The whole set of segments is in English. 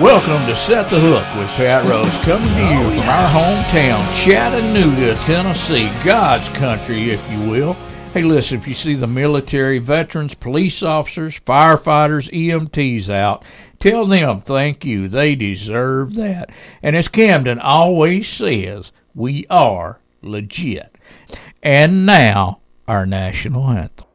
Welcome to Set the Hook with Pat Rose, coming to you from our hometown, Chattanooga, Tennessee, God's country, if you will. Hey, listen, if you see the military, veterans, police officers, firefighters, EMTs out, tell them thank you. They deserve that. And as Camden always says, we are legit. And now, our national anthem.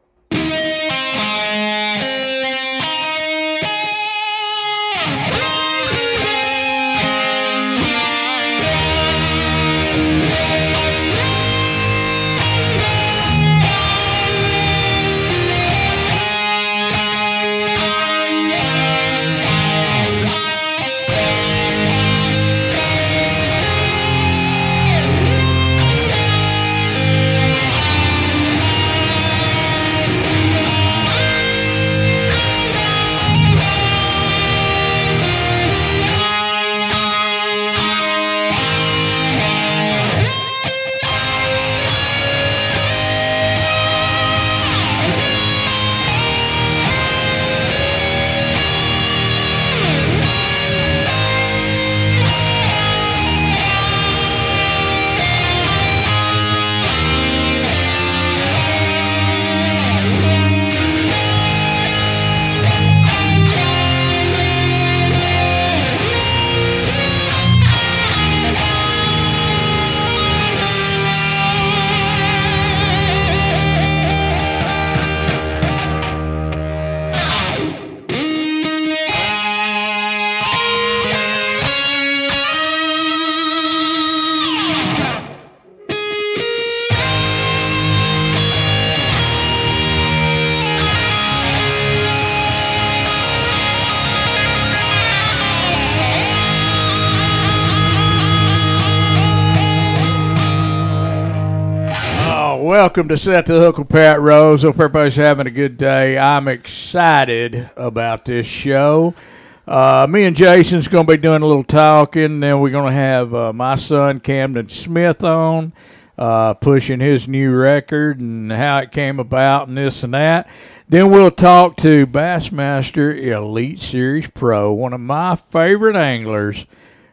Welcome to Set the Hook with Pat Rose. Hope everybody's having a good day. I'm excited about this show. Uh, me and Jason's going to be doing a little talking. Then we're going to have uh, my son Camden Smith on, uh, pushing his new record and how it came about and this and that. Then we'll talk to Bassmaster Elite Series Pro, one of my favorite anglers.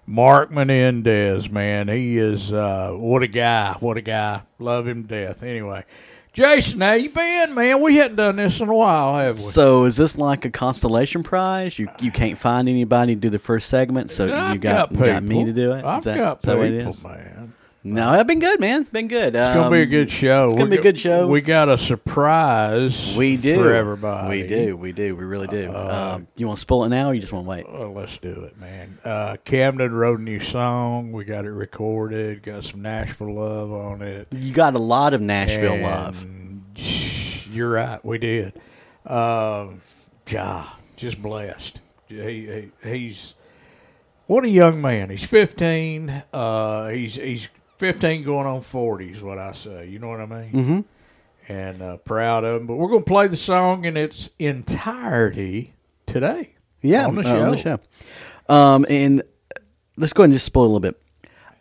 Mark Menendez, man, he is uh, what a guy, what a guy. Love him to death. Anyway, Jason, how you been, man? We hadn't done this in a while, have we? So is this like a constellation prize? You you can't find anybody to do the first segment, so I've you got, got you got me to do it. I've that, got is that what it people, man. No, it's been good, man. It's been good. It's gonna be a Um, good show. It's gonna We're be a good show. We got a surprise. We do for everybody. We do. We do. We really do. Uh, um, you want to spoil it now, or you just want to wait? Well, let's do it, man. Uh, Camden wrote a new song. We got it recorded. Got some Nashville love on it. You got a lot of Nashville And love. You're right. We did. Um, ja, just blessed. He, he, he's what a young man. He's 15. Uh, he's he's 15 going on 40 is what I say. You know what I mean? Mm-hmm. And uh, proud of them. But we're going to play the song in its entirety today. Yeah, on the uh, on the show. show. Um, and let's go ahead and just spoil a little bit.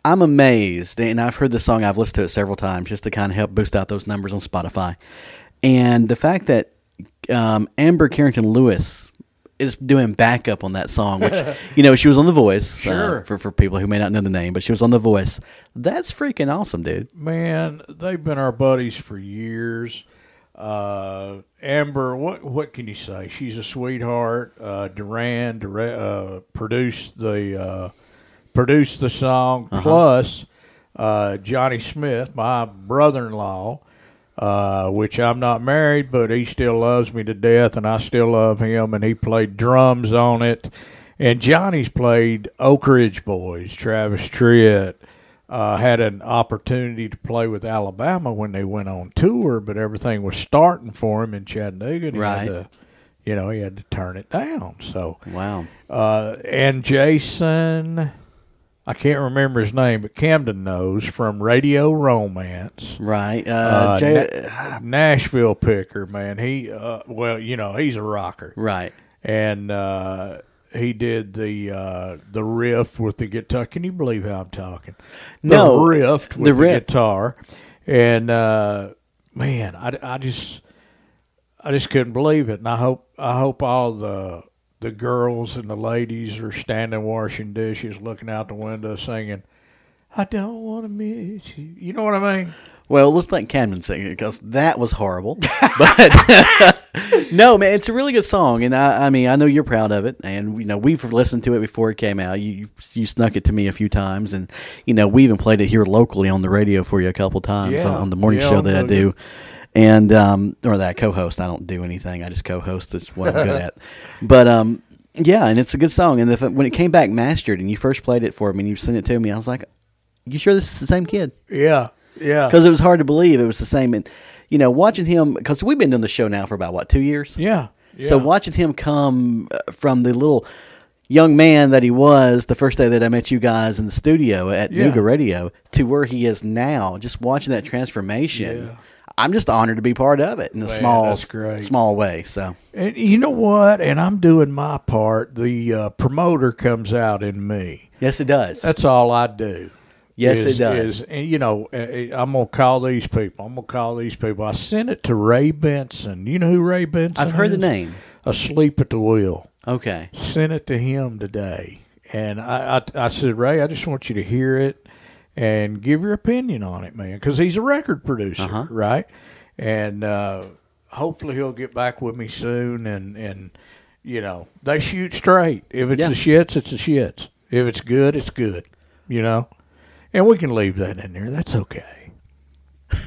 I'm amazed, and I've heard the song. I've listened to it several times just to kind of help boost out those numbers on Spotify. And the fact that um, Amber Carrington Lewis is doing backup on that song, which you know she was on The Voice. Sure. Uh, for for people who may not know the name, but she was on The Voice. That's freaking awesome, dude. Man, they've been our buddies for years. Uh, Amber, what what can you say? She's a sweetheart. Uh, Duran dire- uh, produced the uh, produced the song. Plus, uh, Johnny Smith, my brother-in-law, uh, which I'm not married, but he still loves me to death, and I still love him. And he played drums on it. And Johnny's played Oak Ridge Boys, Travis Tritt, uh, had an opportunity to play with Alabama when they went on tour, but everything was starting for him in Chattanooga, and he Right. had to, you know, he had to turn it down. So, Wow. uh, and Jason, I can't remember his name, but Camden knows from Radio Romance. Right. Uh, Uh, Jay- Na- Nashville picker, man. He, uh, well, you know, he's a rocker right. and uh, he did the uh, the riff with the guitar. Can you believe how I'm talking? The No, riff with the the, riff. guitar, and uh, man, I, I just I just couldn't believe it, and I hope I hope all the the girls and the ladies are standing washing dishes, looking out the window, singing, "I don't want to miss you." You know what I mean? Well, let's let Camden sing it because that was horrible. But no, man, it's a really good song, and I, I mean, I know you're proud of it, and you know we've listened to it before it came out. You you snuck it to me a few times, and you know we even played it here locally on the radio for you a couple times Yeah. on, on the morning Yeah, show that I do, and um, or that co-host. I don't do anything; I just co-host. That's what I'm good at. But um, yeah, and it's a good song. And if when it came back mastered, and you first played it for me, and you sent it to me, I was like, "You sure this is the same kid?" Yeah, yeah, because it was hard to believe it was the same. And you know, watching him because we've been doing the show now for about what two years. yeah. So watching him come uh, from the little young man that he was the first day that I met you guys in the studio at Yeah. Nooga Radio to where he is now, just watching that transformation. Yeah. I'm just honored to be part of it in a Man, small, small way. So And you know what? And I'm doing my part. The uh, promoter comes out in me. yes, it does. That's all I do. Yes, is- it does. is, and, you know, uh, I'm gonna call these people. I'm gonna call these people. I sent it to Ray Benson. You know who Ray Benson? I've heard the name. Asleep at the wheel. Okay. Sent it to him today, and I, I, I said, Ray, I just want you to hear it and give your opinion on it, man, because he's a record producer, Uh-huh. right? And uh, hopefully he'll get back with me soon, and and you know they shoot straight. If it's Yeah. the shits, it's the shits. If it's good, it's good. You know, and we can leave that in there. That's okay.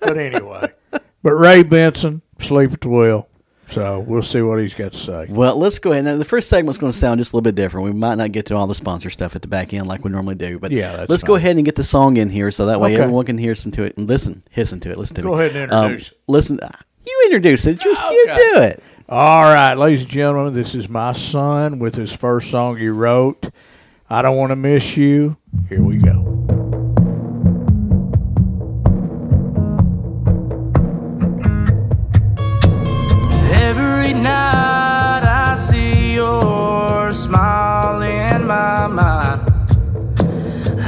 but anyway, but Ray Benson, sleep at the wheel. So we'll see what he's got to say. Well, let's go ahead. Now, the first segment's going to sound just a little bit different. We might not get to all the sponsor stuff at the back end like we normally do, but Yeah, let's go ahead and get the song in here so that way Okay. everyone can hear listen to it and listen, listen to it. Listen to it. Go ahead and introduce it. listen, ah, you introduce it. Just you do it. All right, ladies and gentlemen, this is my son with his first song he wrote. I don't want to miss you. Here we go. Night I see your smile in my mind.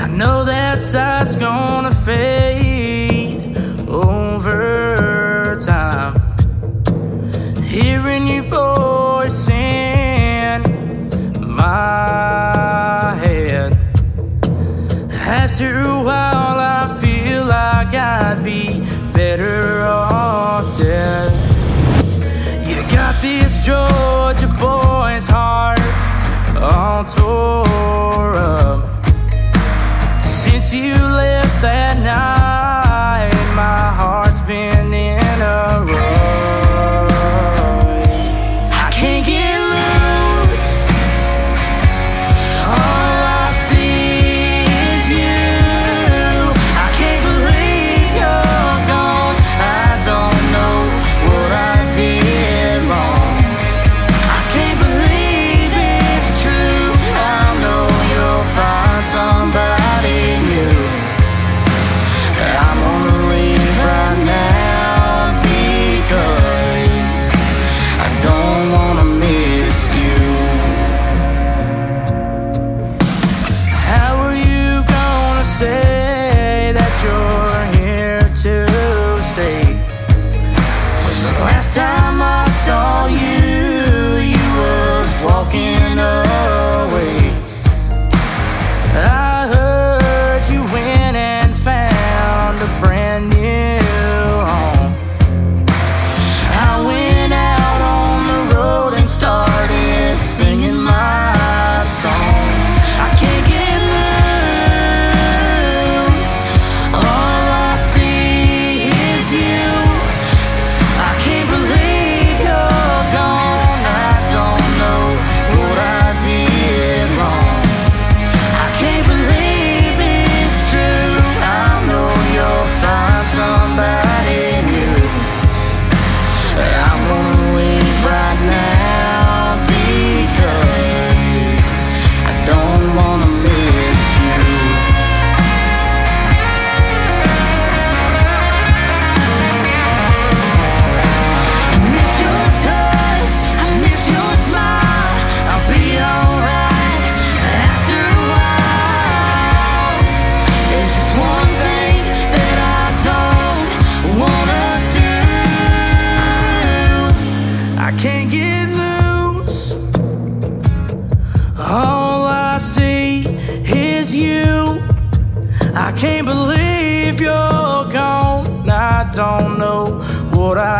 I know that sight's gonna fade over time. Hearing your voice in my head. After a while, I feel like I'd be better off dead. Georgia boy's heart all tore up. Um, since you left that night, my heart's been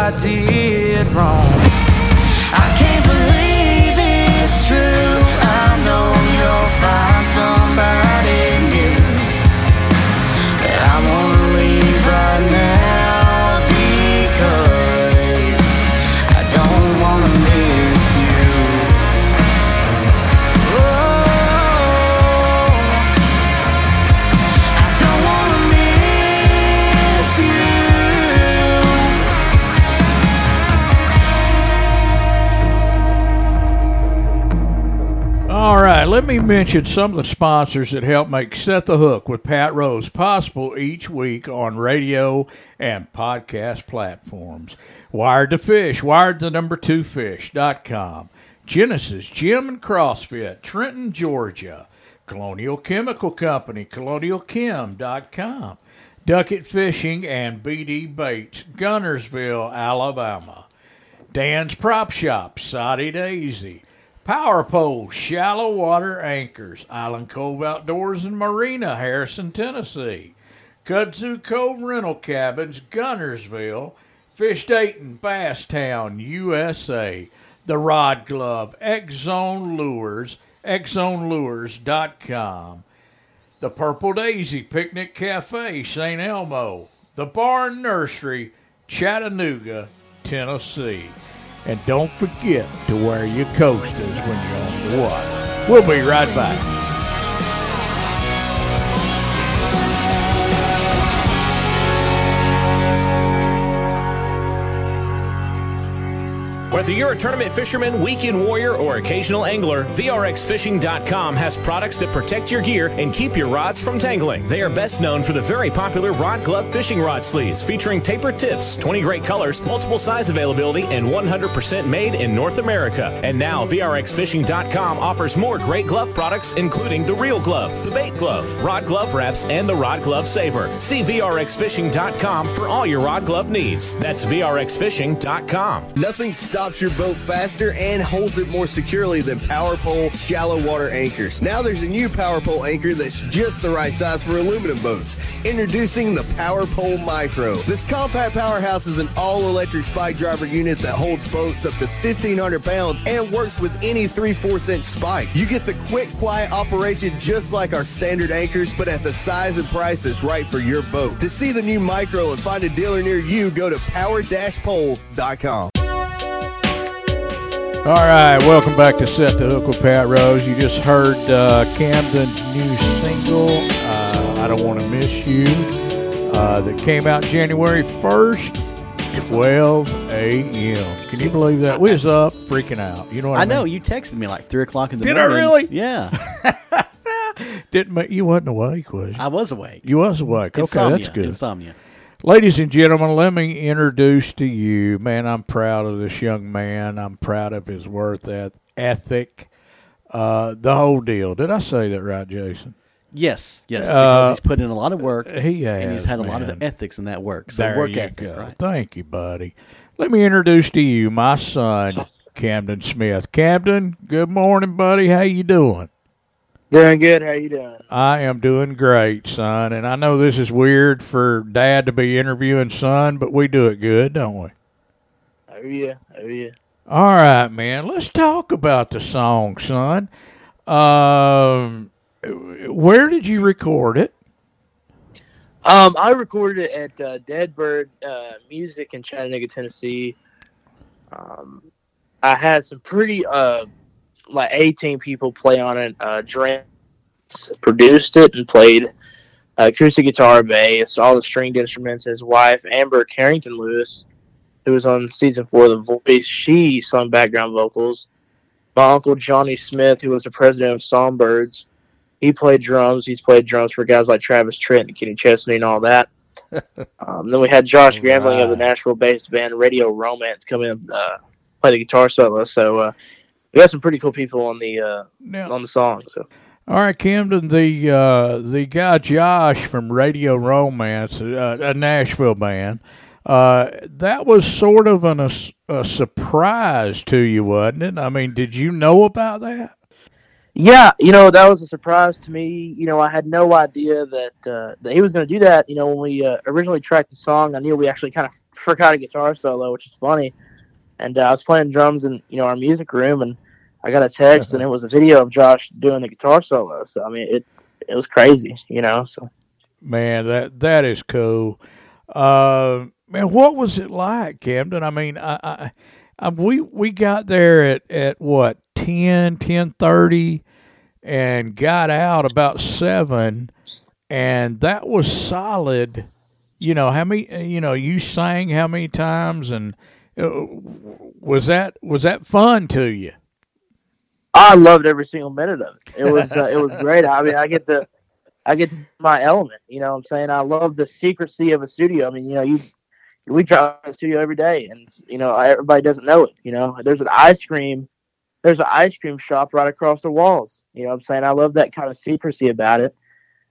I did wrong. I can't believe it's true. I know you'll find let me mention some of the sponsors that help make Set the Hook with Pat Rose possible each week on radio and podcast platforms. Wired to Fish, wired to number two fish.com. Genesis Gym and CrossFit, Trenton, Georgia. Colonial Chemical Company, colonialchem.com. Duckett Fishing and BD Baits, Guntersville, Alabama. Dan's Prop Shop, Soddy Daisy. Power Pole, Shallow Water Anchors, Island Cove Outdoors and Marina, Harrison, Tennessee. Kudzu Cove Rental Cabins, Guntersville. Fish Dayton, Basstown, USA. The Rod Glove, Zone Lures, xzonelures.com. The Purple Daisy Picnic Cafe, St. Elmo. The Barn Nursery, Chattanooga, Tennessee. And don't forget to wear your coasters when you're on the water. We'll be right back. Whether you're a tournament fisherman, weekend warrior, or occasional angler, VRXFishing.com has products that protect your gear and keep your rods from tangling. They are best known for the very popular Rod Glove fishing rod sleeves featuring tapered tips, 20 great colors, multiple size availability, and 100% made in North America. And now, VRXFishing.com offers more great glove products, including the Real Glove, the Bait Glove, Rod Glove Wraps, and the Rod Glove Saver. See VRXFishing.com for all your rod glove needs. That's VRXFishing.com. Nothing stops your boat faster and holds it more securely than Power Pole shallow water anchors. Now there's a new Power Pole anchor that's just the right size for aluminum boats. Introducing the Power Pole Micro. This compact powerhouse is an all-electric spike driver unit that holds boats up to 1,500 pounds and works with any 3 4 inch spike. You get the quick, quiet operation just like our standard anchors, but at the size and price that's right for your boat. To see the new Micro and find a dealer near you, go to power-pole.com. All right, welcome back to Set the Hook with Pat Rose. You just heard uh, Camden's new single, uh, I Don't Want to Miss You, uh, that came out January 1st, 12 a.m. Can you believe that? We was up freaking out. You know what I, I know you texted me like three o'clock in the morning. Did I really? Yeah, Didn't ma- you wasn't awake, was you? I was awake. You was awake. Okay, Insomnia. that's good. Insomnia. Ladies and gentlemen, let me introduce to you, man, I'm proud of this young man. I'm proud of his worth eth- ethic, uh, the whole deal. Did I say that right, Jason? Yes, yes, Uh, because he's put in a lot of work. He has, and he's had a lot of ethics in that work. So there work you ethic, go. right? Thank you, buddy. Let me introduce to you my son, Camden Smith. Camden, good morning, buddy. How you doing? Doing good. How you doing? I am doing great, son. And I know this is weird for dad to be interviewing son, but we do it good, don't we? Oh yeah. Oh yeah. All right, man. Let's talk about the song, son. Um, where did you record it? Um, I recorded it at uh, Dead Bird uh, Music in Chattanooga, Tennessee. Um, I had some pretty uh, like 18 people play on it. Uh, Drake produced it and played acoustic guitar, bass, all the stringed instruments. His wife, Amber Carrington Lewis, who was on season four of The Voice, she sung background vocals. My uncle Johnny Smith, who was the president of Songbirds, he played drums. He's played drums for guys like Travis Tritt and Kenny Chesney and all that. um, then we had Josh Grambling of the Nashville-based band Radio Romance come in uh, play the guitar solo. So uh, we got some pretty cool people on the uh, Now, on the song. So all right, Camden. The uh, the guy Josh from Radio Romance, uh, a Nashville band. Uh, that was sort of an, a, a surprise to you, wasn't it? I mean, did you know about that? Yeah, you know that was a surprise to me. You know, I had no idea that uh, that he was going to do that. You know, when we uh, originally tracked the song, I knew we actually kind of forgot a guitar solo, which is funny. And uh, I was playing drums in you know our music room, and I got a text, and it was a video of Josh doing the guitar solo. So I mean, it it was crazy, you know. So Man, that that is cool. Uh, man, what was it like, Camden? I mean, I, I, I we we got there at at what 10, 10.30 and got out about seven, and that was solid. You know how many? You know, you sang how many times, and was that was that fun to you? I loved every single minute of it. It was uh, it was great. I mean, I get to I get to my element. You know, what I'm saying I love the secrecy of a studio. I mean, you know, you we drive the studio every day, and you know everybody doesn't know it. You know, there's an ice cream there's an ice cream shop right across the walls. You know, what I'm saying I love that kind of secrecy about it,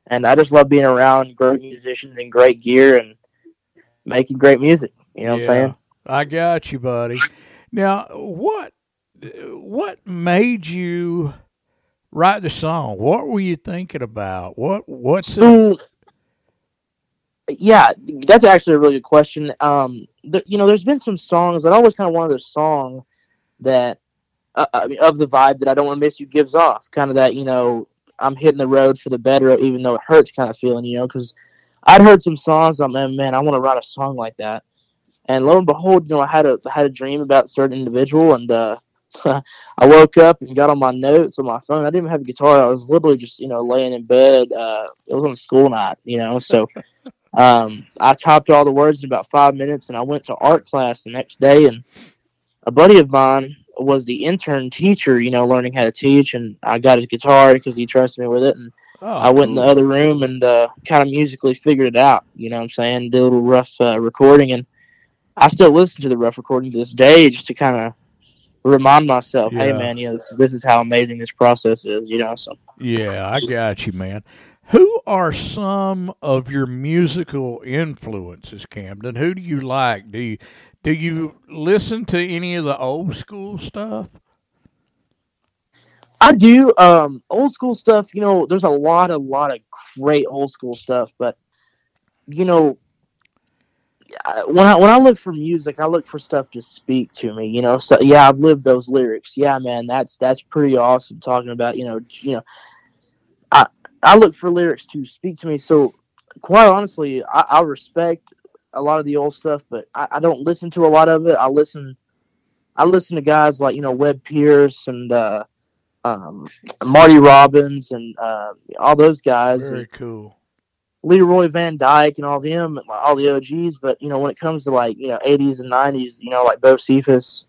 and I just love being around great musicians and great gear and making great music. You know what I'm saying? I got you, buddy. Now, what what made you write the song? What were you thinking about? What what's it? Yeah, that's actually a really good question. Um, the, you know, there's been some songs that I always kind of wanted a song that, uh, I mean, of the vibe that I don't want to miss you gives off, kind of that you know, I'm hitting the road for the better, even though it hurts, kind of feeling, you know, because I'd heard some songs. I'm man, man, I want to write a song like that. And lo and behold, you know, I had a I had a dream about a certain individual, and uh, I woke up and got on my notes on my phone. I didn't even have a guitar. I was literally just, you know, laying in bed. Uh, it was on a school night, you know. So um, I typed all the words in about five minutes, and I went to art class the next day. And a buddy of mine was the intern teacher, you know, learning how to teach. And I got his guitar because he trusted me with it. And Oh, I went in the other room and uh, kind of musically figured it out. You know what I'm saying? Did a little rough uh, recording, and I still listen to the rough recording to this day just to kind of remind myself, hey man, you know, this, this is how amazing this process is. You know, so Yeah, I got you, man. Who are some of your musical influences, Camden? Who do you like? Do you do you listen to any of the old school stuff? I do um, old school stuff. You know, there's a lot, a lot of great old school stuff, but you know. When I when I look for music, I look for stuff to speak to me. You know, so yeah, I've lived those lyrics. Yeah, man, that's that's pretty awesome. Talking about you know, you know, I I look for lyrics to speak to me. So quite honestly, I, I respect a lot of the old stuff, but I, I don't listen to a lot of it. I listen, I listen to guys like you know Webb Pierce and uh, um, Marty Robbins and uh, all those guys, Very and cool. Leroy Van Dyke and all them, all the OGs. But you know, when it comes to like you know 80s and 90s, you know, like Bocephus,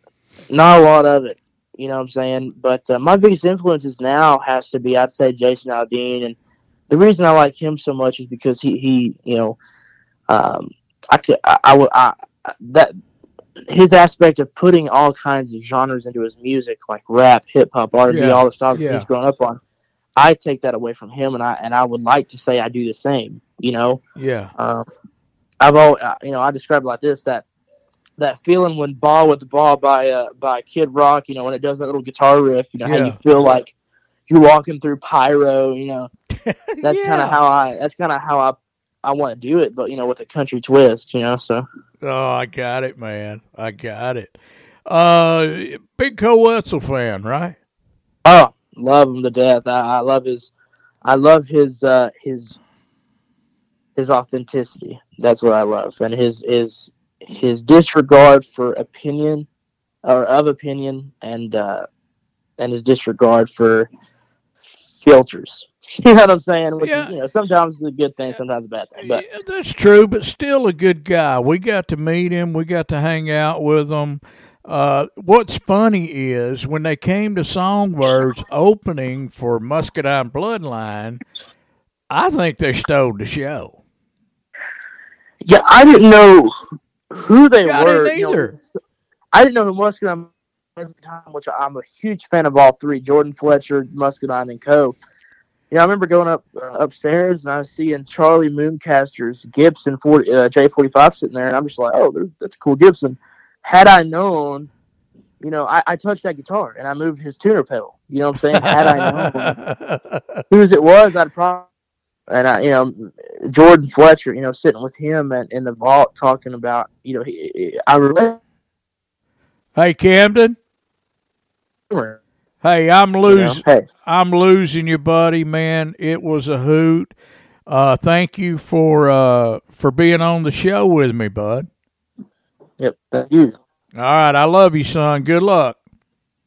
not a lot of it. You know what I'm saying? But uh, my biggest influences now has to be, I'd say, Jason Aldean, and the reason I like him so much is because he, he, you know, um, I could, I, I, would- I, that his aspect of putting all kinds of genres into his music, like rap, hip hop, R and B, all the stuff yeah. he's grown up on. I take that away from him, and I and I would like to say I do the same. You know, Yeah, um, I've always, you know, I describe it like this: that that feeling when "Bawitdaba" by uh, by Kid Rock, you know, when it does that little guitar riff, you know, how you feel like you're walking through pyro. You know, that's kind of how I. That's kind of how I. I want to do it, but you know, with a country twist, you know. So Oh, I got it, man. I got it. Uh, big Koe Wetzel fan, right? Oh, love him to death. I, I love his, I love his uh, his his authenticity. That's what I love, and his his his disregard for opinion or of opinion, and uh, and his disregard for filters. You know what I'm saying? Which Yeah. is, you know, sometimes it's a good thing, sometimes a bad thing. But Yeah, that's true, but still a good guy. We got to meet him. We got to hang out with him. Uh, what's funny is when they came to Songbirds opening for Muscadine Bloodline, I think they stole the show. yeah, I didn't know who they Yeah, I were. didn't you know. I didn't know who Muscadine was at the time, which I'm a huge fan of all three: Jordan Fletcher, Muscadine, and Co. you know, I remember going up uh, upstairs and I was seeing Charlie Muncaster's Gibson 40, uh, J45 sitting there, and I'm just like, oh, that's a cool Gibson. Had I known, you know, I, I touched that guitar and I moved his tuner pedal. You know what I'm saying? Had I known whose it was, I'd probably. And I, you know, Jordan Fletcher, you know, sitting with him at, in the vault talking about, you know, he, he- I remember. hey, Camden. Hey, I'm you know, losing. hey, I'm losing you, buddy. Man, it was a hoot. Uh, thank you for uh, for being on the show with me, bud. Yep, thank you. All right, I love you, son. Good luck.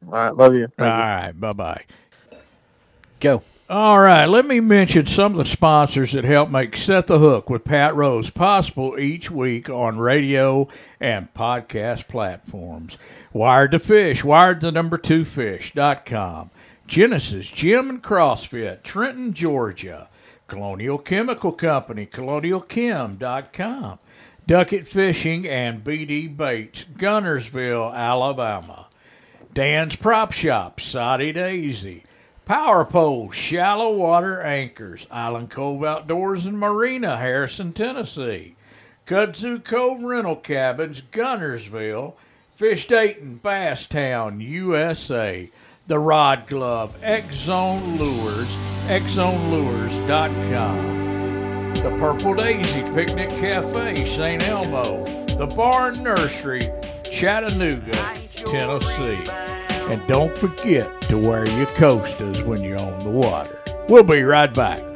All right, love you. All Thank you. right, bye bye. Go. All right, let me mention some of the sponsors that help make Set the Hook with Pat Rose possible each week on radio and podcast platforms. Wired to Fish, wired to number two fish.com. Genesis Gym and CrossFit, Trenton, Georgia. Colonial Chemical Company, colonialchem.com. Duckett Fishing and BD Baits, Guntersville, Alabama. Dan's Prop Shop, Soddy Daisy. Power Pole, Shallow Water Anchors, Island Cove Outdoors and Marina, Harrison, Tennessee. Kudzu Cove Rental Cabins, Guntersville. Fish Dayton, Basstown, USA. The Rod Glove, X Zone Lures, xzonelures.com. The Purple Daisy Picnic Cafe, St. Elmo. The Barn Nursery, Chattanooga, Tennessee. And don't forget to wear your coasters when you're on the water. We'll be right back.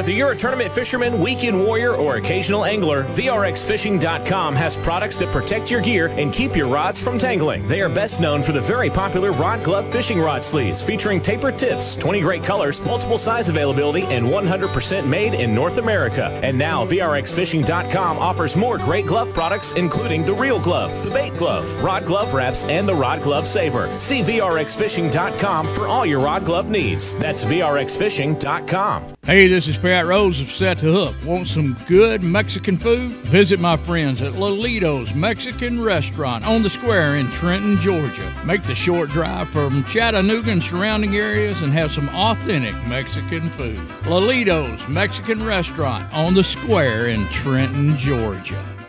Whether you're a tournament fisherman, weekend warrior, or occasional angler, VRXFishing.com has products that protect your gear and keep your rods from tangling. They are best known for the very popular Rod Glove fishing rod sleeves featuring tapered tips, 20 great colors, multiple size availability, and 100% made in North America. And now VRXFishing.com offers more great glove products, including the Real Glove, the Bait Glove, Rod Glove Wraps, and the Rod Glove Saver. See VRXFishing.com for all your rod glove needs. That's VRXFishing.com. Hey, this is Pat Rose of Set the Hook. Want some good Mexican food? Visit my friends at Lolito's Mexican Restaurant on the square in Trenton, Georgia. Make the short drive from Chattanooga and surrounding areas and have some authentic Mexican food. Lolito's Mexican Restaurant on the square in Trenton, Georgia.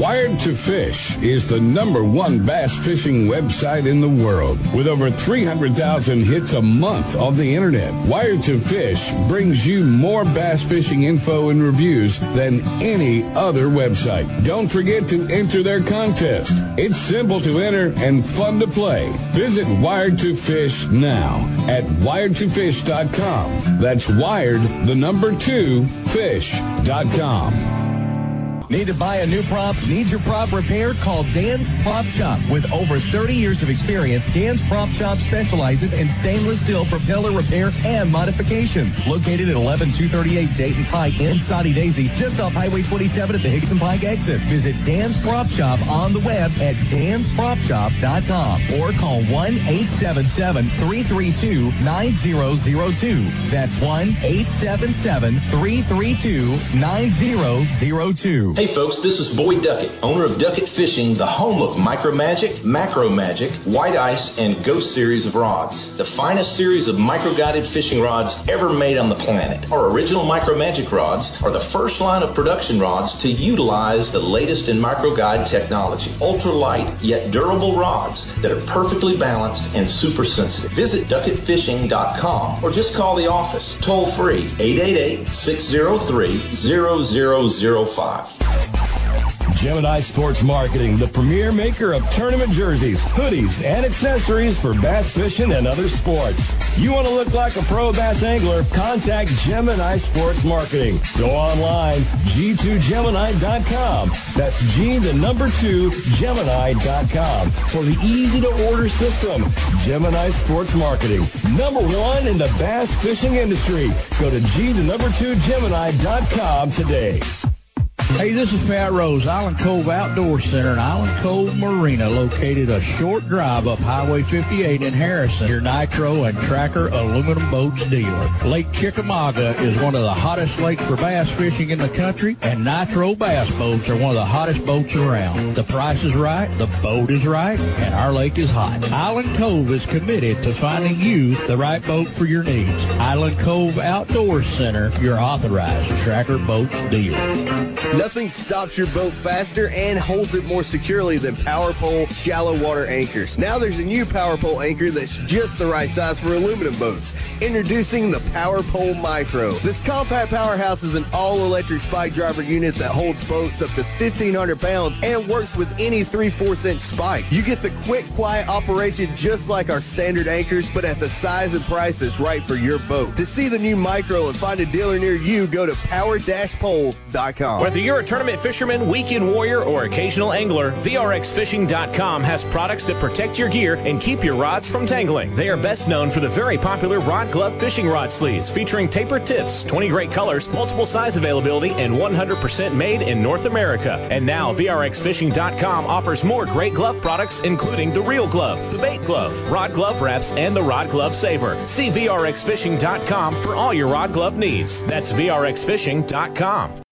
Wired to Fish is the number one bass fishing website in the world with over 300,000 hits a month on the internet. Wired to Fish brings you more bass fishing info and reviews than any other website. Don't forget to enter their contest. It's simple to enter and fun to play. Visit Wired to Fish now at wiredtofish.com. That's wired, the number two, fish.com. Need to buy a new prop? Need your prop repaired? Call Dan's Prop Shop. With over 30 years of experience, Dan's Prop Shop specializes in stainless steel propeller repair and modifications. Located at 11238 Dayton Pike in Soddy Daisy, just off Highway 27 at the Hixson Pike exit. Visit Dan's Prop Shop on the web at danspropshop.com or call 1-877-332-9002. That's 1-877-332-9002. Hey folks, this is Boyd Duckett, owner of Duckett Fishing, the home of Micro Magic, Macro Magic, White Ice, and Ghost series of rods. The finest series of micro guided fishing rods ever made on the planet. Our original Micro Magic rods are the first line of production rods to utilize the latest in micro guide technology. Ultra light yet durable rods that are perfectly balanced and super sensitive. Visit duckettfishing.com or just call the office toll free 888 603 0005. Gemini Sports Marketing, the premier maker of tournament jerseys, hoodies, and accessories for bass fishing and other sports. You want to look like a pro bass angler? Contact Gemini Sports Marketing. Go online, g2gemini.com. That's G, the number two, Gemini.com for the easy to order system. Gemini Sports Marketing, number one in the bass fishing industry. Go to G, the number two, Gemini.com today. Hey, this is Pat Rose, Island Cove Outdoor Center and Island Cove Marina, located a short drive up Highway 58 in Harrison. Your Nitro and Tracker aluminum boats dealer. Lake Chickamauga is one of the hottest lakes for bass fishing in the country, and Nitro bass boats are one of the hottest boats around. The price is right, the boat is right, and our lake is hot. Island Cove is committed to finding you the right boat for your needs. Island Cove Outdoor Center, your authorized Tracker boats dealer. Nothing stops your boat faster and holds it more securely than Power Pole shallow water anchors. Now there's a new Power Pole anchor that's just the right size for aluminum boats. Introducing the Power Pole Micro. This compact powerhouse is an all-electric spike driver unit that holds boats up to 1,500 pounds and works with any 3/4 inch spike. You get the quick, quiet operation just like our standard anchors, but at the size and price that's right for your boat. To see the new Micro and find a dealer near you, go to power-pole.com. Whether you're a tournament fisherman, weekend warrior, or occasional angler, VRXFishing.com has products that protect your gear and keep your rods from tangling. They are best known for the very popular Rod Glove fishing rod sleeves featuring tapered tips, 20 great colors, multiple size availability, and 100% made in North America. And now VRXFishing.com offers more great glove products, including the Real Glove, the Bait Glove, Rod Glove Wraps, and the Rod Glove Saver. See VRXFishing.com for all your rod glove needs. That's VRXFishing.com.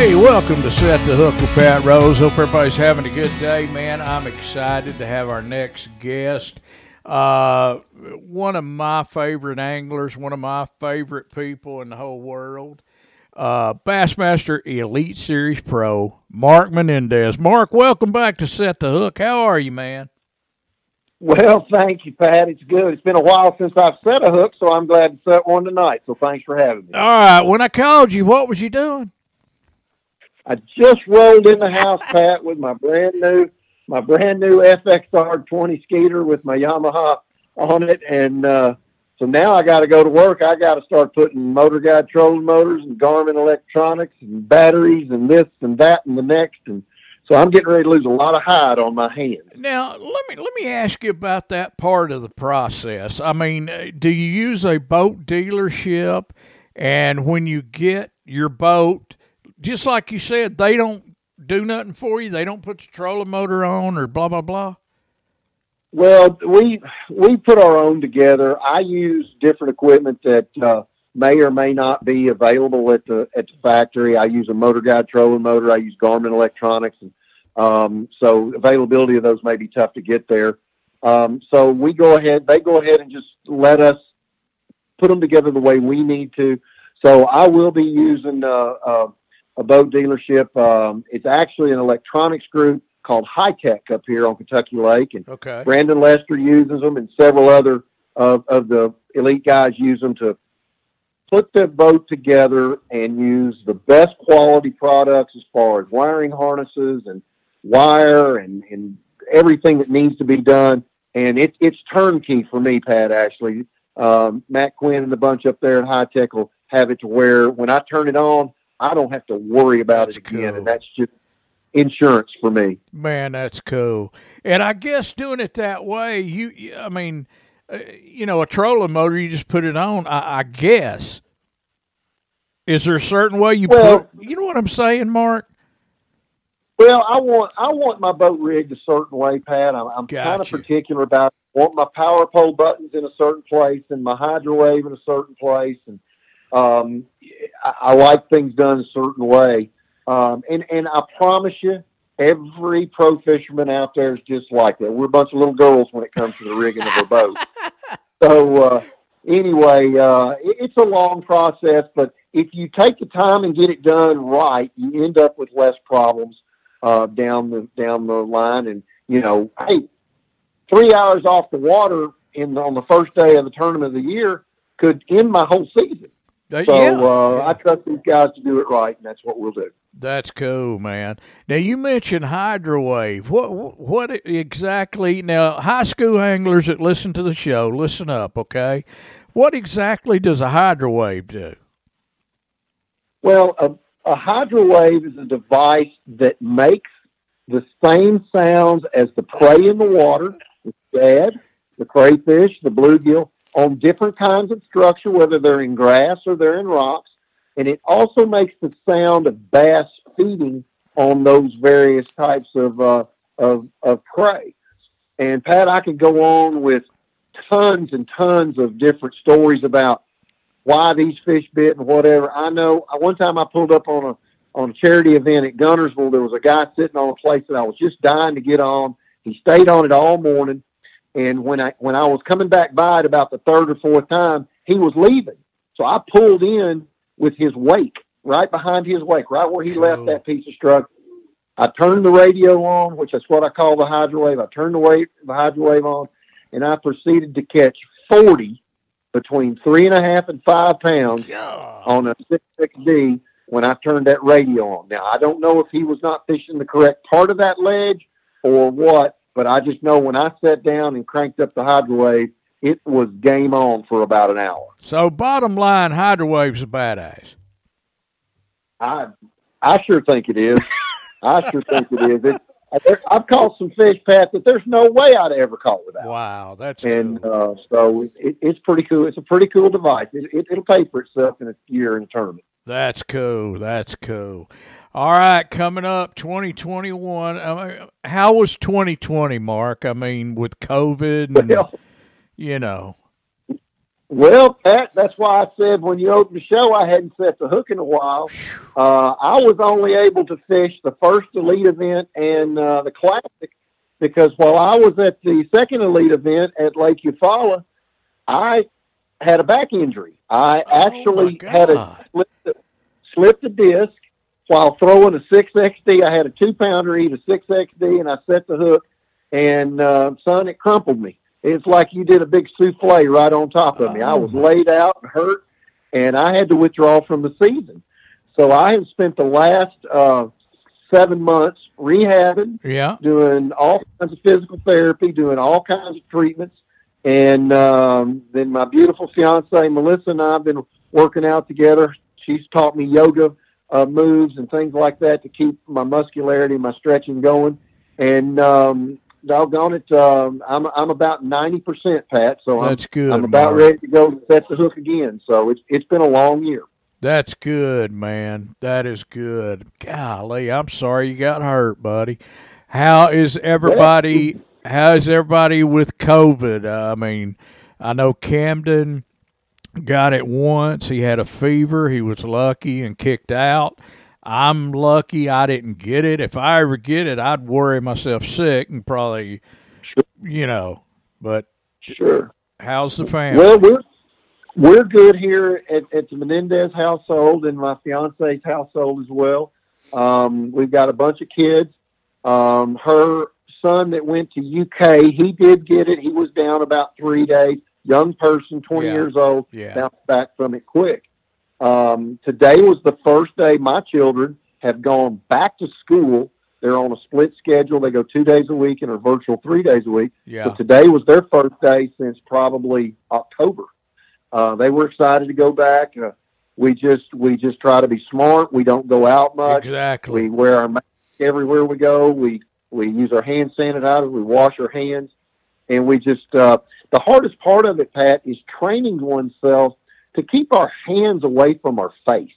Hey, welcome to Set the Hook with Pat Rose. Hope everybody's having a good day, man. I'm excited to have our next guest. Uh, one of my favorite anglers, one of my favorite people in the whole world. Uh, Bassmaster Elite Series Pro, Mark Menendez. Mark, welcome back to Set the Hook. How are you, man? Well, thank you, Pat. It's good. It's been a while since I've set a hook, so I'm glad to set one tonight. So thanks for having me. All right. When I called you, what was you doing? I just rolled in the house, Pat, with my brand new my brand new FXR 20 Skeeter with my Yamaha on it, and uh, so now I got to go to work. I got to start putting motor guide trolling motors and Garmin electronics and batteries and this and that and the next, and so I'm getting ready to lose a lot of hide on my hand. Now, let me let me ask you about that part of the process. I mean, uh, do you use a boat dealership, and when you get your boat, just like you said, they don't do nothing for you. They don't put the trolling motor on or blah blah blah. Well, we we put our own together. I use different equipment that uh, may or may not be available at the at the factory. I use a motor guide trolling motor. I use Garmin electronics, and um, so availability of those may be tough to get there. Um, so we go ahead. They go ahead and just let us put them together the way we need to. So I will be using uh, uh, a boat dealership. Um, it's actually an electronics group called High Tech up here on Kentucky Lake, and Okay. Brandon Lester uses them, and several other of, of the elite guys use them to put the boat together and use the best quality products as far as wiring harnesses and wire and, and everything that needs to be done. And it, it's turnkey for me, Pat, actually. Um, Matt Quinn and the bunch up there at High Tech will have it to where when I turn it on, I don't have to worry about it again. And that's just insurance for me. Man, that's cool. And I guess doing it that way, you, I mean, uh, you know, a trolling motor, you just put it on. I, I guess. Is there a certain way you Well- put? You know what I'm saying, Mark? Well, I want I want my boat rigged a certain way, Pat. I'm, I'm kind of particular about. I want my power pole buttons in a certain place and my hydro wave in a certain place, and um, I, I like things done a certain way. Um, and and I promise you, every pro fisherman out there is just like that. We're a bunch of little girls when it comes to the rigging of a boat. So uh, anyway, uh, it, it's a long process, but if you take the time and get it done right, you end up with less problems uh, down the down the line. And you know, hey, three hours off the water in on the first day of the tournament of the year could end my whole season. Uh, So yeah. uh, I trust these guys to do it right, and that's what we'll do. That's cool, man. Now you mentioned hydrowave. What what exactly? Now, high school anglers that listen to the show, listen up, okay? What exactly does a hydrowave do? Well, a, a hydro wave is a device that makes the same sounds as the prey in the water, the shad, the crayfish, the bluegill. On different kinds of structure, whether they're in grass or they're in rocks. And it also makes the sound of bass feeding on those various types of, uh, of, of prey. And Pat, I could go on with tons and tons of different stories about why these fish bit and whatever. I know uh, one time I pulled up on a on a charity event at Guntersville. There was a guy sitting on a place that I was just dying to get on. He stayed on it all morning, and when I when I was coming back by it about the third or fourth time, he was leaving. So I pulled in with his wake right behind his wake, right where he left that piece of structure. I turned the radio on, which is what I call the hydrowave. I turned the wave, the hydrowave on, and I proceeded to catch forty between three and a half and five pounds on a six six D when I turned that radio on. Now I don't know if he was not fishing the correct part of that ledge or what, but I just know when I sat down and cranked up the hydrowave, it was game on for about an hour. So bottom line, Hydrowave's a badass. I I sure think it is. I sure think it is. It, I've caught some fish, Pat, that there's no way I'd ever caught without. Wow, that's and uh, so it, it's pretty cool. It's a pretty cool device. It, it, it'll pay for itself in a year in a tournament. That's cool. That's cool. All right, coming up 2021. I mean, how was 2020, Mark? I mean, with COVID and Well- you know. Well, Pat, that's why I said when you opened the show, I hadn't set the hook in a while. Uh, I was only able to fish the first elite event and uh, the classic because while I was at the second elite event at Lake Eufaula, I had a back injury. I actually had a slipped, slipped a disc while throwing a six XD. I had a two pounder eat a six XD, and I set the hook, and uh, son, it crumpled me. It's like you did a big souffle right on top of me. I was laid out and hurt, and I had to withdraw from the season. So I have spent the last uh, seven months rehabbing, Yeah. doing all kinds of physical therapy, doing all kinds of treatments. And um, then my beautiful fiance, Melissa, and I have been working out together. She's taught me yoga uh, moves and things like that to keep my muscularity, my stretching going. And um, doggone it, um, I'm, I'm about 90%, Pat. So That's I'm, good, I'm about Mark. ready to go set the hook again. So it's, it's been a long year. That's good, man. That is good. Golly, I'm sorry you got hurt, buddy. How is everybody? How is everybody with COVID? Uh, I mean, I know Camden got it once. He had a fever. He was lucky and kicked out. I'm lucky I didn't get it. If I ever get it, I'd worry myself sick and probably, you know. But Sure. how's the family? Well, we're we're good here at, at the Menendez household and my fiance's household as well. Um, we've got a bunch of kids. Um, her son that went to UK, he did get it. He was down about three days. Young person, twenty Yeah. years old, Yeah. bounced back from it quick. Um, today was the first day my children have gone back to school. They're on a split schedule. They go two days a week and are virtual three days a week. Yeah. But today was their first day since probably October. Uh, they were excited to go back. Uh, we just we just try to be smart. We don't go out much. Exactly. We wear our mask everywhere we go. We we use our hand sanitizer. We wash our hands, and we just uh, the hardest part of it, Pat, is training oneself to keep our hands away from our face.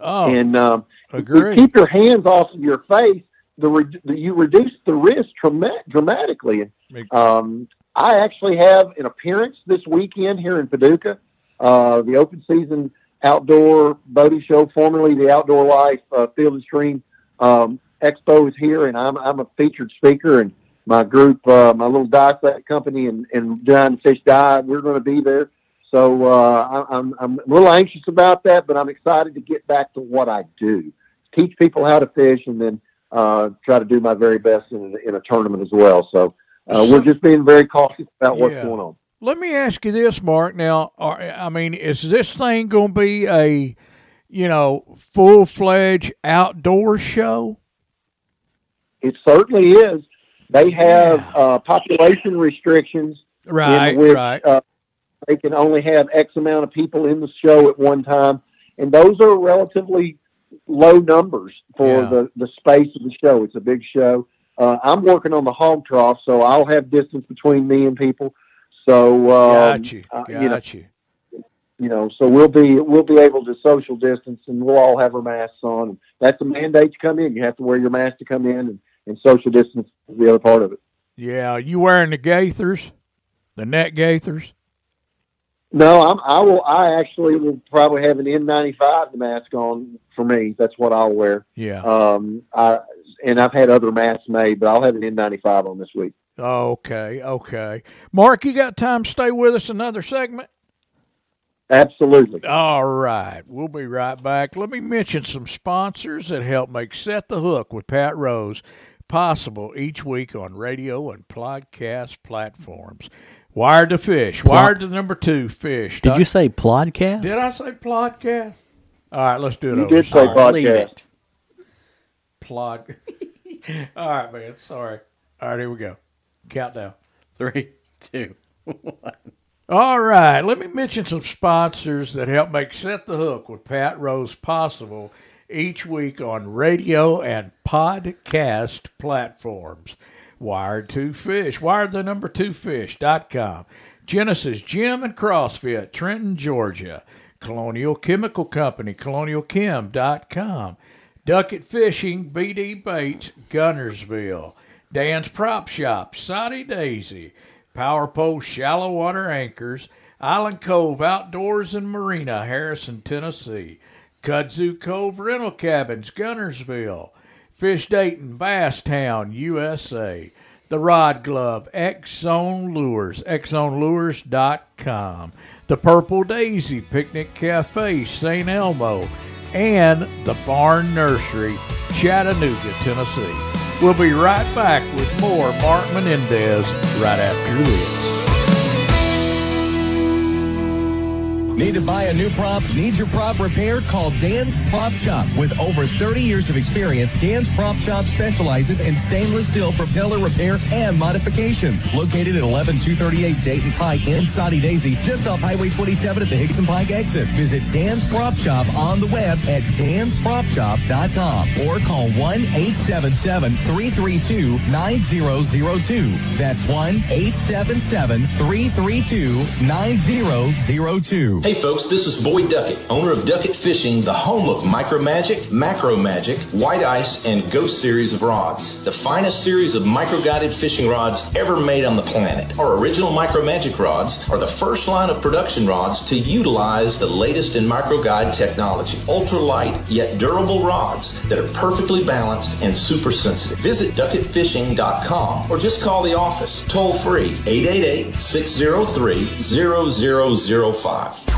Oh, and um, you keep your hands off of your face, the, re- the you reduce the risk drama- dramatically. Um, I actually have an appearance this weekend here in Paducah, uh, the open season outdoor boating show, formerly the Outdoor Life uh, Field and Stream um, Expo, is here, and I'm I'm a featured speaker, and my group, uh, my little dive set company, and and Giant Fish Dive, we're going to be there. So uh, I, I'm I'm a little anxious about that, but I'm excited to get back to what I do, teach people how to fish, and then uh, try to do my very best in, in a tournament as well. So uh, we're just being very cautious about what's Yeah. going on. Let me ask you this, Mark. Now, are, I mean, is this thing going to be a, you know, full fledged outdoor show? It certainly is. They have uh, population restrictions, Right, in which right. Uh, they can only have X amount of people in the show at one time, and those are relatively low numbers for Yeah. the the space of the show. It's a big show. Uh, I'm working on the hog trough, so I'll have distance between me and people. So um, Got you. uh, Got you know, you. you know, so we'll be we'll be able to social distance, and we'll all have our masks on. That's a mandate to come in. You have to wear your mask to come in, and, and social distance is the other part of it. Yeah, you wearing the gaiters, the net gaiters? No, I'm, I will. I actually will probably have an N95 mask on for me. That's what I'll wear. Yeah. Um, I and I've had other masks made, but I'll have an N95 on this week. Okay, okay. Mark, you got time to stay with us another segment? Absolutely. All right. We'll be right back. Let me mention some sponsors that help make Set the Hook with Pat Rose possible each week on radio and podcast platforms. Wired to Fish. Wired to number two fish. Did you say podcast? Did I say podcast? All right, let's do it You over. did say I'll leave podcast. it. Plod. All right, man. Sorry. All right, here we go. Countdown. Three, two, one. All right, let me mention some sponsors that help make Set the Hook with Pat Rose possible each week on radio and podcast platforms. Wired to Fish, wired the number two fish.com. Genesis Gym and CrossFit, Trenton, Georgia. Colonial Chemical Company, colonialchem.com. Duckett Fishing, BD Baits, Guntersville. Dan's Prop Shop, Soddy Daisy. Power Pole Shallow Water Anchors, Island Cove Outdoors and Marina, Harrison, Tennessee. Kudzu Cove Rental Cabins, Guntersville. Fish Dayton, Basstown, USA. The Rod Glove, X Zone Lures, xzonelures.com. The Purple Daisy Picnic Cafe, St. Elmo. And the Barn Nursery, Chattanooga, Tennessee. We'll be right back with more Mark Menendez right after this. Need to buy a new prop? Need your prop repaired? Call Dan's Prop Shop. With over 30 years of experience, Dan's Prop Shop specializes in stainless steel propeller repair and modifications. Located at 11238 Dayton Pike in Soddy Daisy, just off Highway 27 at the Hixson Pike exit. Visit Dan's Prop Shop on the web at danspropshop.com or call 1-877-332-9002. That's 1-877-332-9002. Hey folks, this is Boyd Duckett, owner of Duckett Fishing, the home of Micro Magic, Macro Magic, White Ice, and Ghost series of rods. The finest series of micro guided fishing rods ever made on the planet. Our original Micro Magic rods are the first line of production rods to utilize the latest in micro guide technology. Ultra light yet durable rods that are perfectly balanced and super sensitive. Visit duckettfishing.com or just call the office toll free 888 603 0005.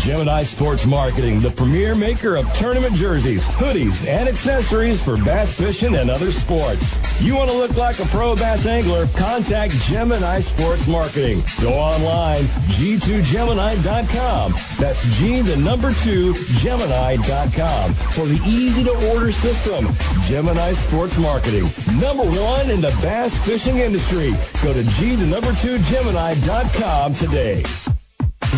Gemini Sports Marketing, the premier maker of tournament jerseys, hoodies, and accessories for bass fishing and other sports. You want to look like a pro bass angler? Contact Gemini Sports Marketing. Go online, g2gemini.com. That's G, the number two, Gemini.com for the easy to order system. Gemini Sports Marketing, number one in the bass fishing industry. Go to G, the number two, Gemini.com today.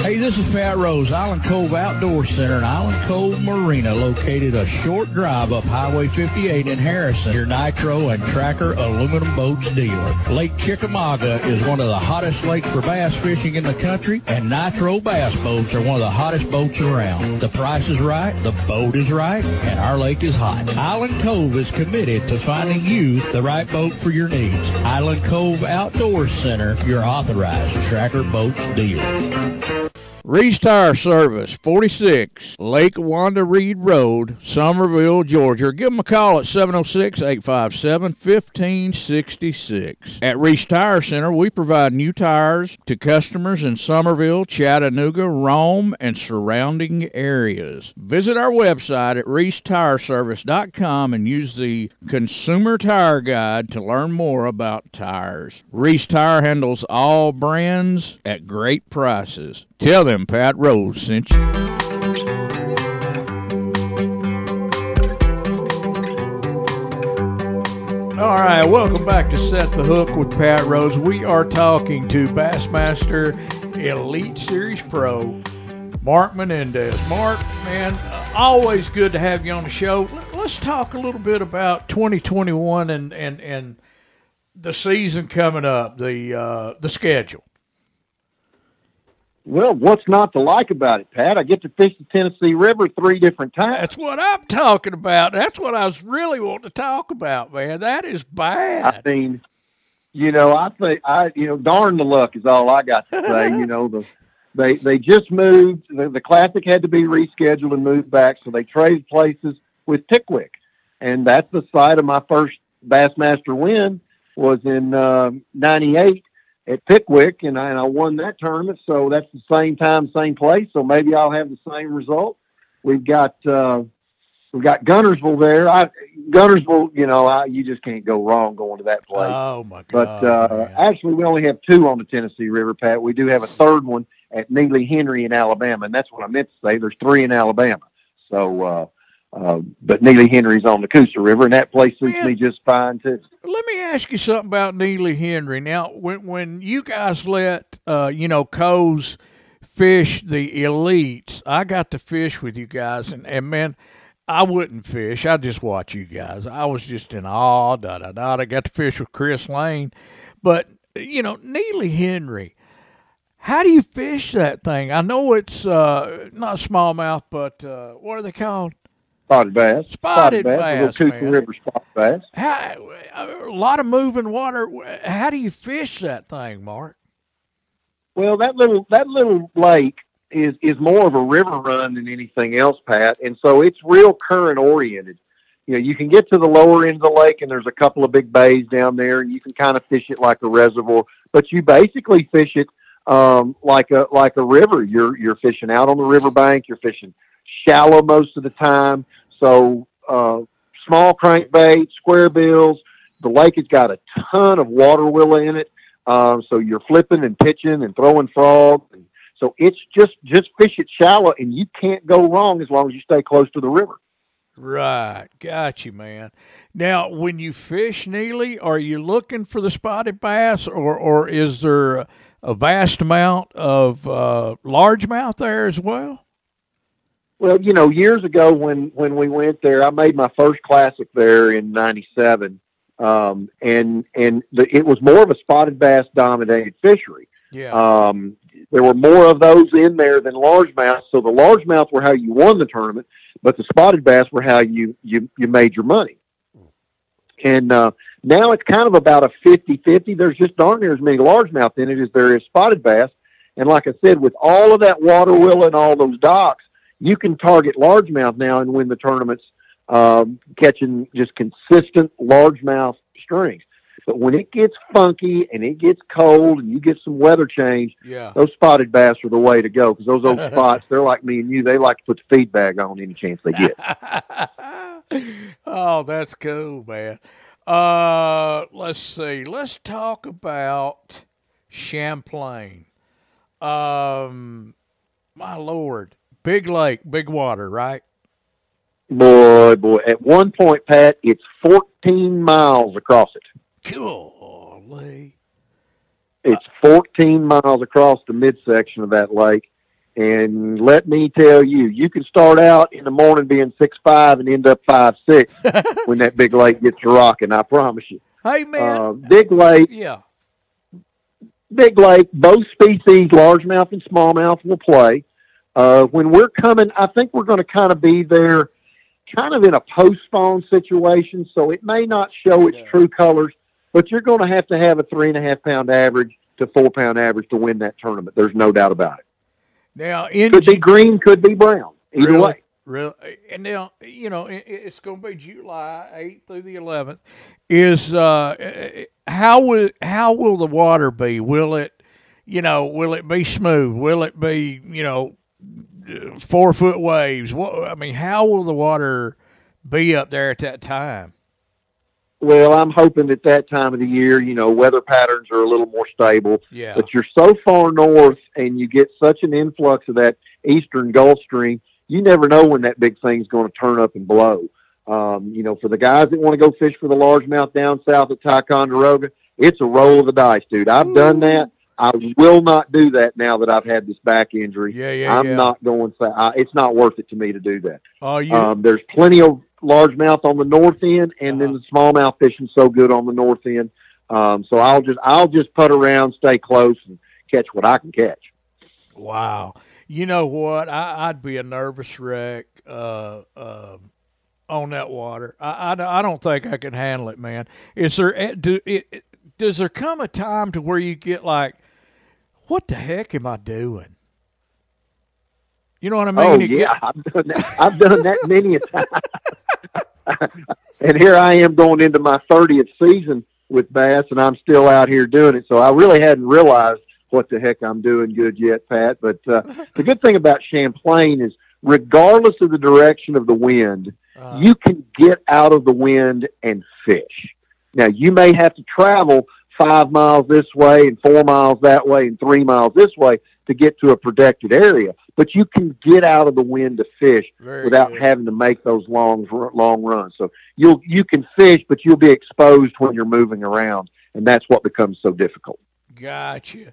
Hey, this is Pat Rose, Island Cove Outdoor Center and Island Cove Marina, located a short drive up Highway 58 in Harrison. Your Nitro and Tracker aluminum boats dealer. Lake Chickamauga is one of the hottest lakes for bass fishing in the country, and Nitro bass boats are one of the hottest boats around. The price is right, the boat is right, and our lake is hot. Island Cove is committed to finding you the right boat for your needs. Island Cove Outdoor Center, your authorized Tracker boats dealer. Reese Tire Service, 46 Lake Wanda Reed Road, Summerville, Georgia. Give them a call at 706-857-1566. At Reese Tire Center, we provide new tires to customers in Summerville, Chattanooga, Rome, and surrounding areas. Visit our website at reesetireservice.com and use the Consumer Tire Guide to learn more about tires. Reese Tire handles all brands at great prices. Tell them Pat Rose sent you. All right, welcome back to Set the Hook with Pat Rose. We are talking to Bassmaster Elite Series Pro, Mark Menendez. Mark, man, always good to have you on the show. Let- Let's talk a little bit about 2021 and and and the season coming up, the uh, the schedule. Well, what's not to like about it, Pat? I get to fish the Tennessee River three different times. That's what I'm talking about. That's what I was really wanting to talk about, man. That is bad. I mean, you know, I think I, you know, darn the luck is all I got to say. you know, the they they just moved. The, the classic had to be rescheduled and moved back, so they traded places with Pickwick, and that's the site of my first Bassmaster win was in uh, '98 at Pickwick, and I, and I won that tournament. So that's the same time, same place. So maybe I'll have the same result. We've got uh, we've got Guntersville there. I Guntersville, you know, I, you just can't go wrong going to that place. Oh my But uh, man. actually, we only have two on the Tennessee River, Pat. We do have a third one at Neely Henry in Alabama, and that's what I meant to say. There's three in Alabama. So, uh, uh, but Neely Henry's on the Coosa River, and that place suits Yeah. me just fine too. Let me ask you something about Neely Henry. Now, when when you guys let uh, you know Coes fish the elites, I got to fish with you guys, and, and man, I wouldn't fish. I just watch you guys. I was just in awe. Da da da. I got to fish with Chris Lane, but you know Neely Henry. How do you fish that thing? I know it's uh, not smallmouth, but uh, what are they called? Spotted bass, Spotted the bass, little Coosa. River spotted bass. How, a lot of moving water. How do you fish that thing, Mark? Well, that little that little lake is is more of a river run than anything else, Pat, and so it's real current oriented. You know, you can get to the lower end of the lake, and there's a couple of big bays down there, and you can kind of fish it like a reservoir. But you basically fish it um, like a like a river. You're you're fishing out on the riverbank. You're fishing shallow most of the time. So uh, small crankbait, square bills. The lake has got a ton of water willow in it. Um, so you're flipping and pitching and throwing frogs. So it's just just fish it shallow, and you can't go wrong as long as you stay close to the river. Right, got you, man. Now, when you fish Neely, are you looking for the spotted bass, or or is there a vast amount of uh, largemouth there as well? Well, you know, years ago when when we went there, I made my first classic there in '97, um, and and the, it was more of a spotted bass dominated fishery. Yeah, Um, there were more of those in there than largemouth. So the largemouth were how you won the tournament, but the spotted bass were how you you you made your money. And uh, now it's kind of about a 50-50. There's just darn near as many largemouth in it as there is spotted bass. And like I said, with all of that water willow and all those docks, you can target largemouth now and win the tournaments, um, catching just consistent largemouth strings. But when it gets funky and it gets cold and you get some weather change, yeah. those spotted bass are the way to go because those old spots, they're like me and you. They like to put the feed bag on any chance they get. oh, that's cool, man. Uh, let's see. Let's talk about Champlain. Um, my lord, big lake, big water, right? boy, boy. At one point, Pat, it's 14 miles across it. Golly. It's 14 miles across the midsection of that lake. And let me tell you, you can start out in the morning being six five and end up five six when that big lake gets to rocking. I promise you. Hey, man. Uh, big lake, yeah. big lake, both species, largemouth and smallmouth, will play. Uh, when we're coming, I think we're going to kind of be there, kind of in a post-spawn situation. So it may not show its Yeah. true colors, but you're going to have to have a three and a half pound average to four pound average to win that tournament. There's no doubt about it. Now, in Could be green, could be brown. Either Really? way. Really, and now you know it's going to be July eighth through the eleventh. Is uh, how will how will the water be? Will it, you know, will it be smooth? Will it be you know, four foot waves? What I mean, how will the water be up there at that time? Well, I'm hoping that that time of the year, you know, weather patterns are a little more stable. Yeah, But you're so far north and you get such an influx of that eastern Gulf Stream, you never know when that big thing's going to turn up and blow. Um, you know, for the guys that want to go fish for the largemouth down south at Ticonderoga, it's a roll of the dice, dude. I've done that. I will not do that now that I've had this back injury. yeah, yeah. I'm yeah. not going to. I, it's not worth it to me to do that. Oh, you Um, there's plenty of largemouth on the north end, and then Uh-huh. the smallmouth fishing so good on the north end. Um, so I'll just I'll just put around, stay close, and catch what I can catch. Wow. You know what? I, I'd be a nervous wreck uh, uh, on that water. I, I, I don't think I can handle it, man. Is there eh, do it- does there come a time to where you get like, what the heck am I doing? You know what I mean? oh You get- yeah, I've done that. I've done that many a time. and here I am going into my thirtieth season with bass, and I'm still out here doing it. So I really hadn't realized what the heck I'm doing good yet, Pat. But uh, the good thing about Champlain is, regardless of the direction of the wind, uh, you can get out of the wind and fish. Now you may have to travel five miles this way and four miles that way and three miles this way to get to a protected area, but you can get out of the wind to fish Very without good. having to make those long long runs. So you'll you can fish, but you'll be exposed when you're moving around, and that's what becomes so difficult. Gotcha.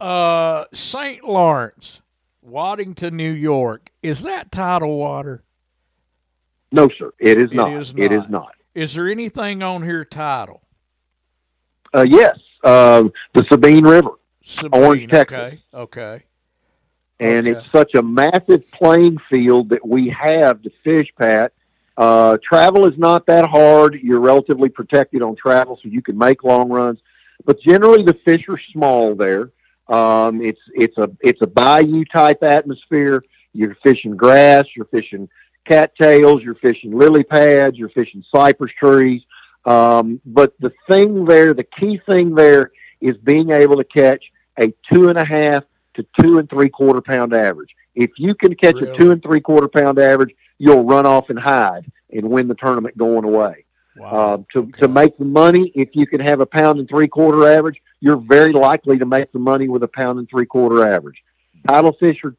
Uh, St. Lawrence, Waddington, New York. Is that tidal water? No, sir, it is It not. is It is not. not. Is there anything on here tidal? Uh, yes, uh, the Sabine River. Sabine, Orange, Texas. Okay. Okay. and Okay. it's such a massive playing field that we have to fish, Pat. Uh, travel is not that hard. You're relatively protected on travel, so you can make long runs. But generally, the fish are small there. Um, it's it's a it's a bayou type atmosphere. You're fishing grass. You're fishing cattails. You're fishing lily pads. You're fishing cypress trees. Um, but the thing there, the key thing there, is being able to catch a two and a half to two and three quarter pound average. If you can catch Really? a two and three quarter pound average, you'll run off and hide and win the tournament going away. Wow. Um, to, to make the money, if you can have a pound and three quarter average, you're very likely to make the money with a pound and three quarter average. Tidal fish are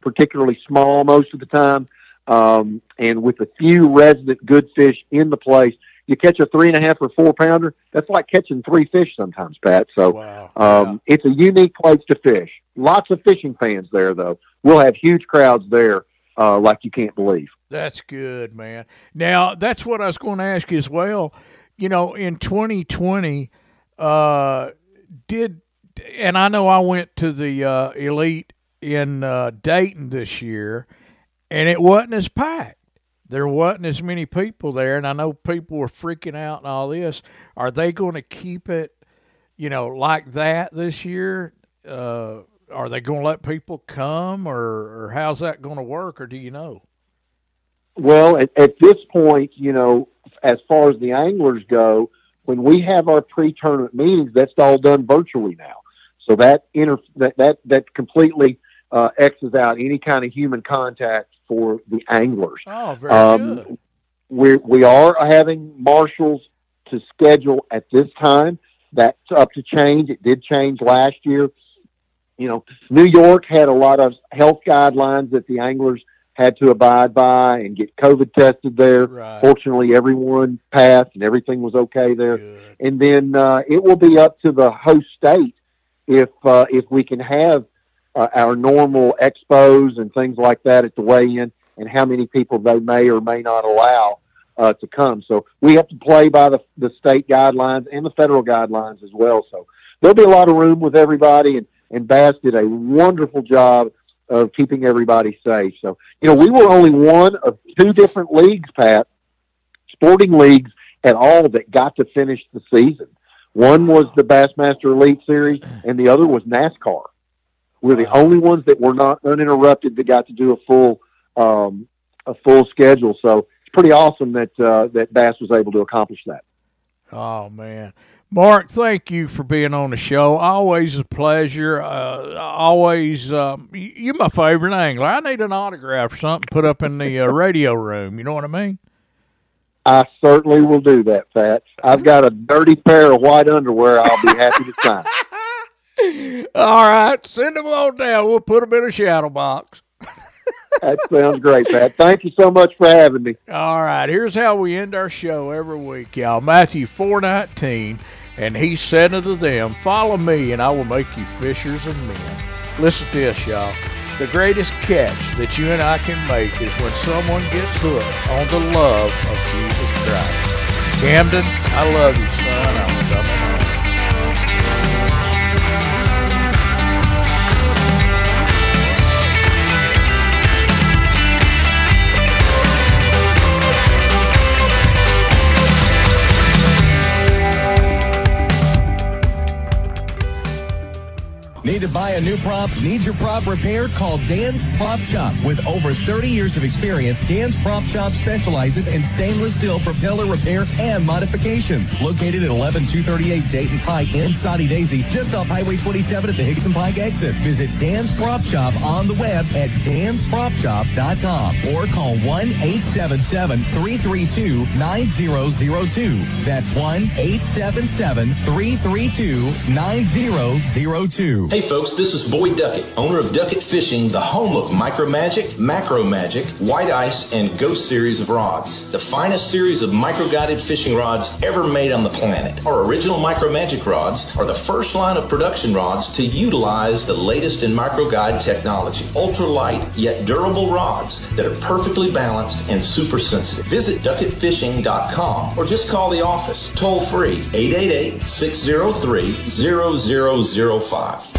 particularly small most of the time, um, and with a few resident good fish in the place, you catch a three and a half or four pounder. That's like catching three fish sometimes, Pat. So wow. um, it's a unique place to fish. Lots of fishing fans there, though. We'll have huge crowds there, uh, like you can't believe. That's good, man. Now, that's what I was going to ask you as well. You know, in 2020, uh, did, and I know I went to the uh, Elite in uh, Dayton this year, and it wasn't as packed. There wasn't as many people there, and I know people were freaking out and all this. Are they going to keep it, you know, like that this year? Uh, are they going to let people come, or, or how's that going to work, or do you know? Well, at, at this point, you know, as far as the anglers go, when we have our pre-tournament meetings, that's all done virtually now. So that inter- that that that completely uh, X's out any kind of human contact for the anglers. Oh, very Um, good. we we are having marshals to schedule at this time. That's up to change. It did change last year. You know, New York had a lot of health guidelines that the anglers had to abide by and get COVID tested there. Right. Fortunately, everyone passed and everything was okay there. Good. And then uh, it will be up to the host state if uh, if we can have uh, our normal expos and things like that at the weigh-in, and how many people they may or may not allow uh, to come. So we have to play by the the state guidelines and the federal guidelines as well. So there'll be a lot of room with everybody, and and Bass did a wonderful job of keeping everybody safe. So you know we were only one of two different leagues, Pat, sporting leagues at all that got to finish the season. One was the Bassmaster Elite Series, and the other was NASCAR. We're the Wow. only ones that were not uninterrupted that got to do a full um, a full schedule. So it's pretty awesome that uh, that Bass was able to accomplish that. Oh man, Mark, thank you for being on the show. Always a pleasure. Uh, always, um, you're my favorite angler. I need an autograph or something put up in the uh, radio room. You know what I mean? I certainly will do that, Pat. I've got a dirty pair of white underwear. I'll be happy to sign. All right, send them on down. We'll put them in a shadow box. That sounds great, Pat. Thank you so much for having me. All right, here's how we end our show every week, y'all. Matthew four nineteen, and he said unto them, Follow me, and I will make you fishers of men. Listen to this, y'all. The greatest catch that you and I can make is when someone gets hooked on the love of Jesus Christ. Camden, I love you, son. I'm Need to buy a new prop? Need your prop repaired? Call Dan's Prop Shop. With over 30 years of experience, Dan's Prop Shop specializes in stainless steel propeller repair and modifications. Located at 11238 Dayton Pike in Soddy Daisy, just off Highway 27 at the Hixson Pike exit. Visit Dan's Prop Shop on the web at danspropshop.com or call 1-877-332-9002. That's 1-877-332-9002. Hey folks, this is Boyd Duckett, owner of Duckett Fishing, the home of Micro Magic, Macro Magic, White Ice, and Ghost series of rods. The finest series of micro-guided fishing rods ever made on the planet. Our original Micro Magic rods are the first line of production rods to utilize the latest in micro-guide technology. Ultra-light, yet durable rods that are perfectly balanced and super sensitive. Visit duckettfishing.com or just call the office toll free 888-603-0005.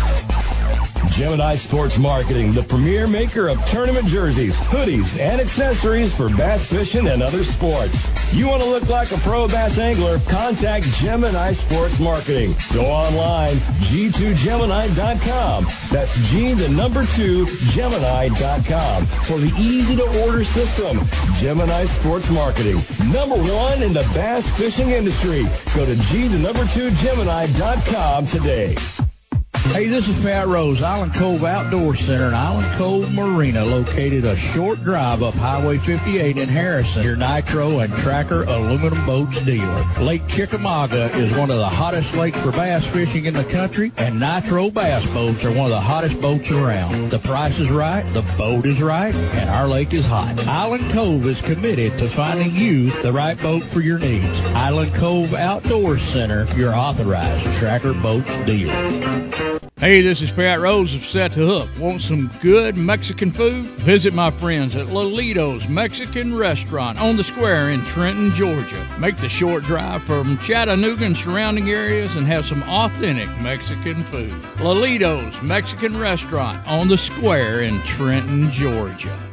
Gemini Sports Marketing, the premier maker of tournament jerseys, hoodies, and accessories for bass fishing and other sports. You want to look like a pro bass angler? Contact Gemini Sports Marketing. Go online, g2gemini.com. That's G, the number two, Gemini.com for the easy to order system. Gemini Sports Marketing, number one in the bass fishing industry. Go to G, the number two, Gemini.com today. Hey, this is Pat Rose, Island Cove Outdoor Center and Island Cove Marina, located a short drive up Highway 58 in Harrison. Your Nitro and Tracker aluminum boats dealer. Lake Chickamauga is one of the hottest lakes for bass fishing in the country, and Nitro bass boats are one of the hottest boats around. The price is right, the boat is right, and our lake is hot. Island Cove is committed to finding you the right boat for your needs. Island Cove Outdoor Center, your authorized Tracker boats dealer. Hey, this is Pat Rose of Set the Hook. Want some good Mexican food? Visit my friends at Lolito's Mexican Restaurant on the square in Trenton, Georgia. Make the short drive from Chattanooga and surrounding areas and have some authentic Mexican food. Lolito's Mexican Restaurant on the square in Trenton, Georgia.